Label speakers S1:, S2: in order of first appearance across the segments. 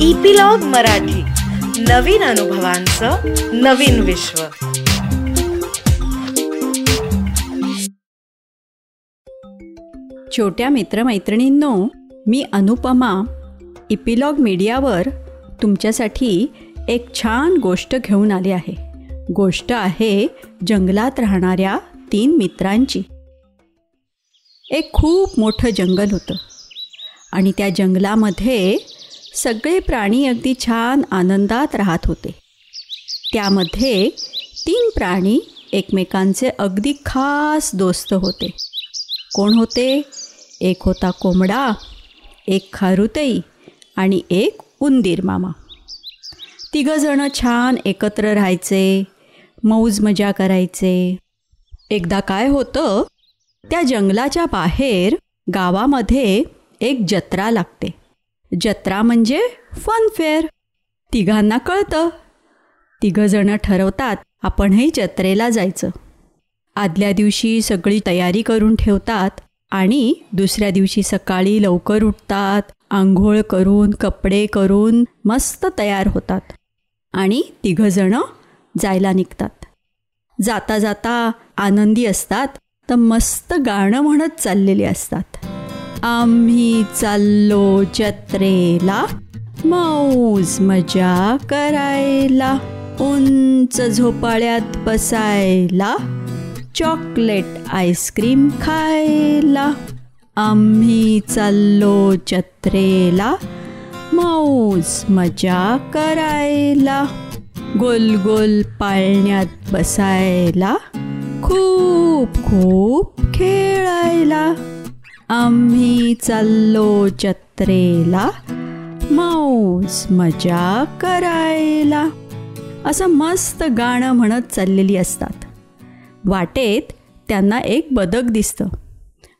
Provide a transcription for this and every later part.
S1: Epilogue Marathi. नवीन अनुभवांचं नवीन विश्व.
S2: छोट्या मित्रमैत्रिणींनो मी Anupama epilogue मीडियावर तुमच्यासाठी एक छान गोष्ट घेऊन आली आहे. गोष्ट आहे जंगलात राहणाऱ्या तीन मित्रांची. एक खूप मोठं जंगल होतं. आणि त्या जंगलामध्ये सगळे प्राणी अगदी छान आनंदात राहत होते. त्यामध्ये तीन प्राणी एकमेकांचे अगदी खास दोस्त होते. कोण होते? एक होता कोंबडा एक खारुतई आणि एक उंदीर मामा. तिघंजणं छान एकत्र राहायचे मौज मजा करायचे. एकदा काय होतं? त्या जंगलाच्या बाहेर गावामध्ये एक जत्रा लागते. जत्रा म्हणजे फनफेअर तिघांना कळतं. तिघंजणं ठरवतात आपणही जत्रेला जायचं. आदल्या दिवशी सगळी तयारी करून ठेवतात आणि दुसऱ्या दिवशी सकाळी लवकर उठतात आंघोळ करून कपडे करून मस्त तयार होतात आणि तिघंजणं जायला निघतात. जाता जाता आनंदी असतात तर मस्त गाणं म्हणत चाललेली असतात. आम्ही चाललो जत्रेला. मौज मजा करायला. उंच झोपाळ्यात बसायला. चॉकलेट आईस्क्रीम खायला. आम्ही चाललो जत्रेला. मौज मजा करायला. गोल गोल पाळण्यात बसायला. खूप खूप खेळायला. आम्ही चाललो जत्रेला. मौज मजा करायला. असं मस्त गाणं म्हणत चाललेली असतात. वाटेत त्यांना एक बदक दिसतं.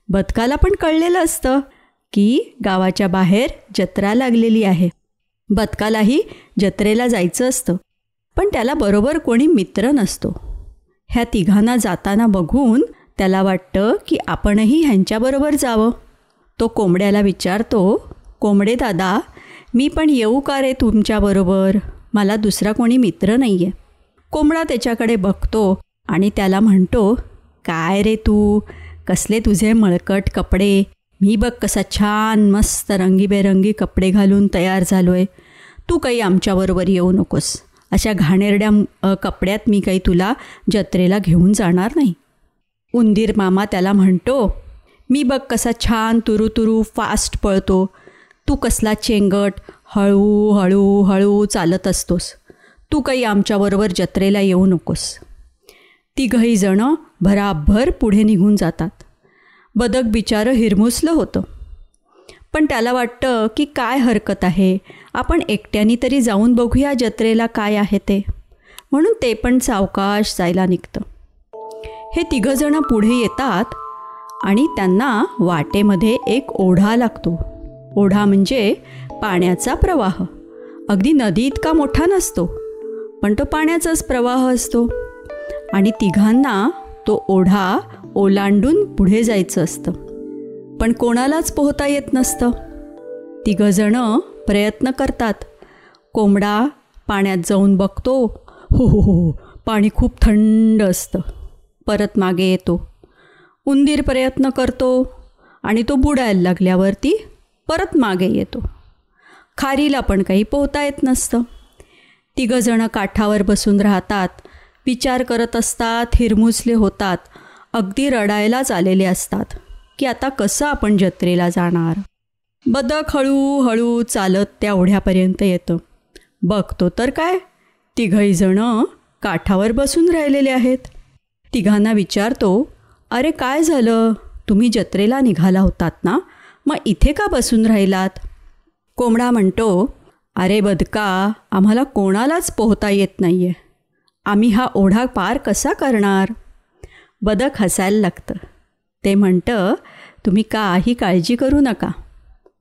S2: बदकाला पण कळलेलं असतं की गावाच्या बाहेर जत्रा लागलेली आहे. बदकालाही जत्रेला जायचं असतं. पण त्याला बरोबर कोणी मित्र नसतो. ह्या तिघांना जाताना बघून त्याला वाटतं की आपणही ह्यांच्याबरोबर जावं. तो कोंबड्याला विचारतो कोंबडे दादा मी पण येऊ का रे तुमच्याबरोबर मला दुसरा कोणी मित्र नाही आहे कोंबडा त्याच्याकडे बघतो आणि त्याला म्हणतो काय रे तू? कसले तुझे मळकट कपडे? मी बघ कसा छान मस्त रंगीबेरंगी कपडे घालून तयार झालो आहे तू काही आमच्याबरोबर येऊ नकोस. अशा घाणेरड्या कपड्यात मी काही तुला जत्रेला घेऊन जाणार नाही. उंदीर मामा त्याला म्हणतो मी बघ कसा छान तुरू तुरू फास्ट पळतो. तू कसला चेंगट हळू हळू हळू चालत असतोस. तू काही आमच्याबरोबर जत्रेला येऊ नकोस. तिघही जणं भराभर पुढे निघून जातात. बदक बिचारं हिरमुसलं होतं. पण त्याला वाटतं की काय हरकत आहे? आपण एकट्याने तरी जाऊन बघूया जत्रेला काय आहे ते. म्हणून ते पण सावकाश जायला निघतं. हे तिघंजणं पुढे येतात आणि त्यांना वाटेमध्ये एक ओढा लागतो. ओढा म्हणजे पाण्याचा प्रवाह. अगदी नदी इतका मोठा नसतो पण तो पाण्याचाच प्रवाह असतो. आणि तिघांना तो ओढा ओलांडून पुढे जायचं असतं. पण कोणालाच पोहता येत नसतं. तिघंजणं प्रयत्न करतात. कोंबडा पाण्यात जाऊन बघतो. हो हो हो, हो पाणी खूप थंड असतं. परत मागे येतो. उंदीर प्रयत्न करतो आणि तो बुडायला लागल्यावरती परत मागे येतो. खारीला पण काही पोहता येत नसतं. तिघंजणं काठावर बसून राहतात विचार करत असतात हिरमुसले होतात अगदी रडायलाच आलेले असतात की आता कसं आपण जत्रेला जाणार? बदक हळूहळू चालत त्या ओढ्यापर्यंत येतं. बघतो तर काय तिघईजणं काठावर बसून राहिलेले आहेत. तिघांना विचारतो अरे काय झालं? तुम्ही जत्रेला निघाला होतात ना? मग इथे का बसून राहिलात? कोंबडा म्हणतो अरे बदका आम्हाला कोणालाच पोहता येत नाही आहे आम्ही हा ओढा पार कसा करणार? बदक हसायला लागतं. ते म्हणतं तुम्ही काही काळजी करू नका.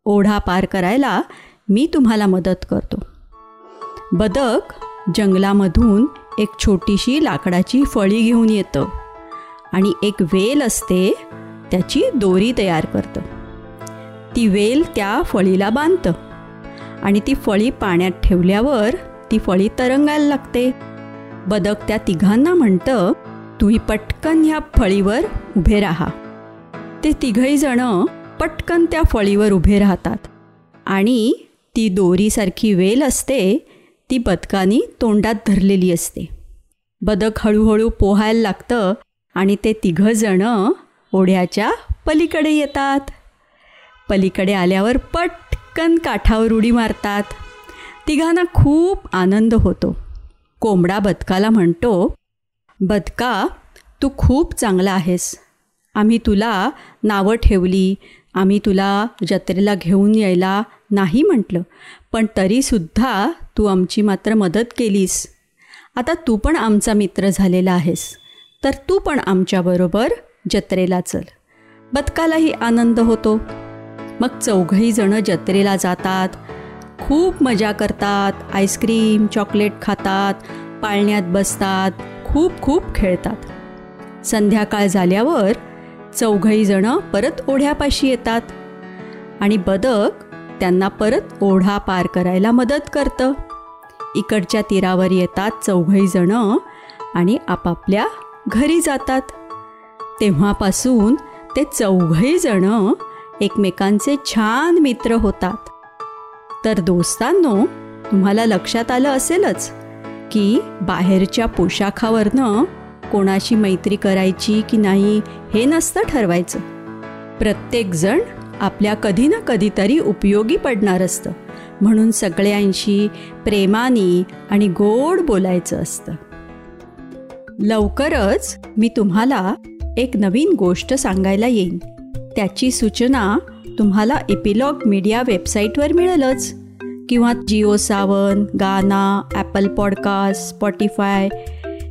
S2: ओढा पार करायला मी तुम्हाला मदत करतो. बदक जंगलामधून एक छोटीशी लाकडाची फळी घेऊन येतं आणि एक वेल असते त्याची दोरी तयार करतं. ती वेल त्या फळीला बांधतं आणि ती फळी पाण्यात ठेवल्यावर ती फळी तरंगायला लागते. बदक त्या तिघांना म्हणतं तुम्ही पटकन ह्या फळीवर उभे राहा. ते तिघहीजण पटकन त्या फळीवर उभे राहतात आणि ती दोरीसारखी वेल असते ती बदकानी तोंडात धरलेली असते. बदक हळूहळू पोहायला लागतं आणि ते तिघंजणं ओढ्याच्या पलीकडे येतात. पलीकडे आल्यावर पटकन काठावर उडी मारतात. तिघांना खूप आनंद होतो. कोंबडा बदकाला म्हणतो बदका तू खूप चांगला आहेस. आम्ही तुला नावं ठेवली आम्ही तुला जत्रेला घेऊन यायला नाही म्हटलं पण तरीसुद्धा तू आमची मात्र मदत केलीस. आता तू पण आमचा मित्र झालेला आहेस तर तू पण आमच्याबरोबर जत्रेला चल. बदकालाही आनंद होतो. मग चौघही जणं जत्रेला जातात खूप मजा करतात आईस्क्रीम चॉकलेट खातात पाळण्यात बसतात खूप खूप खेळतात. संध्याकाळ झाल्यावर चौघही जण परत ओढ्यापाशी येतात. आणि बदक त्यांना परत ओढा पार करायला मदत करतं. इकडच्या तीरावर येतात चौघही जण आणि आपापल्या घरी जातात. तेव्हापासून ते चौघही जण एकमेकांचे छान मित्र होतात. तर दोस्तांनो तुम्हाला लक्षात आलं असेलच की बाहेरच्या पोशाखावरनं कोणाशी मैत्री करायची की नाही हे नसतं ठरवायचं. प्रत्येकजण आपल्या कधी ना कधीतरी उपयोगी पडणार असतं. म्हणून सगळ्यांशी प्रेमाने आणि गोड बोलायचं असतं. लवकरच मी तुम्हाला एक नवीन गोष्ट सांगायला येईन. त्याची सूचना तुम्हाला एपिलॉग मीडिया वेबसाईटवर मिळेलच. किंवा जिओ सावन गाना ॲपल पॉडकास्ट स्पॉटीफाय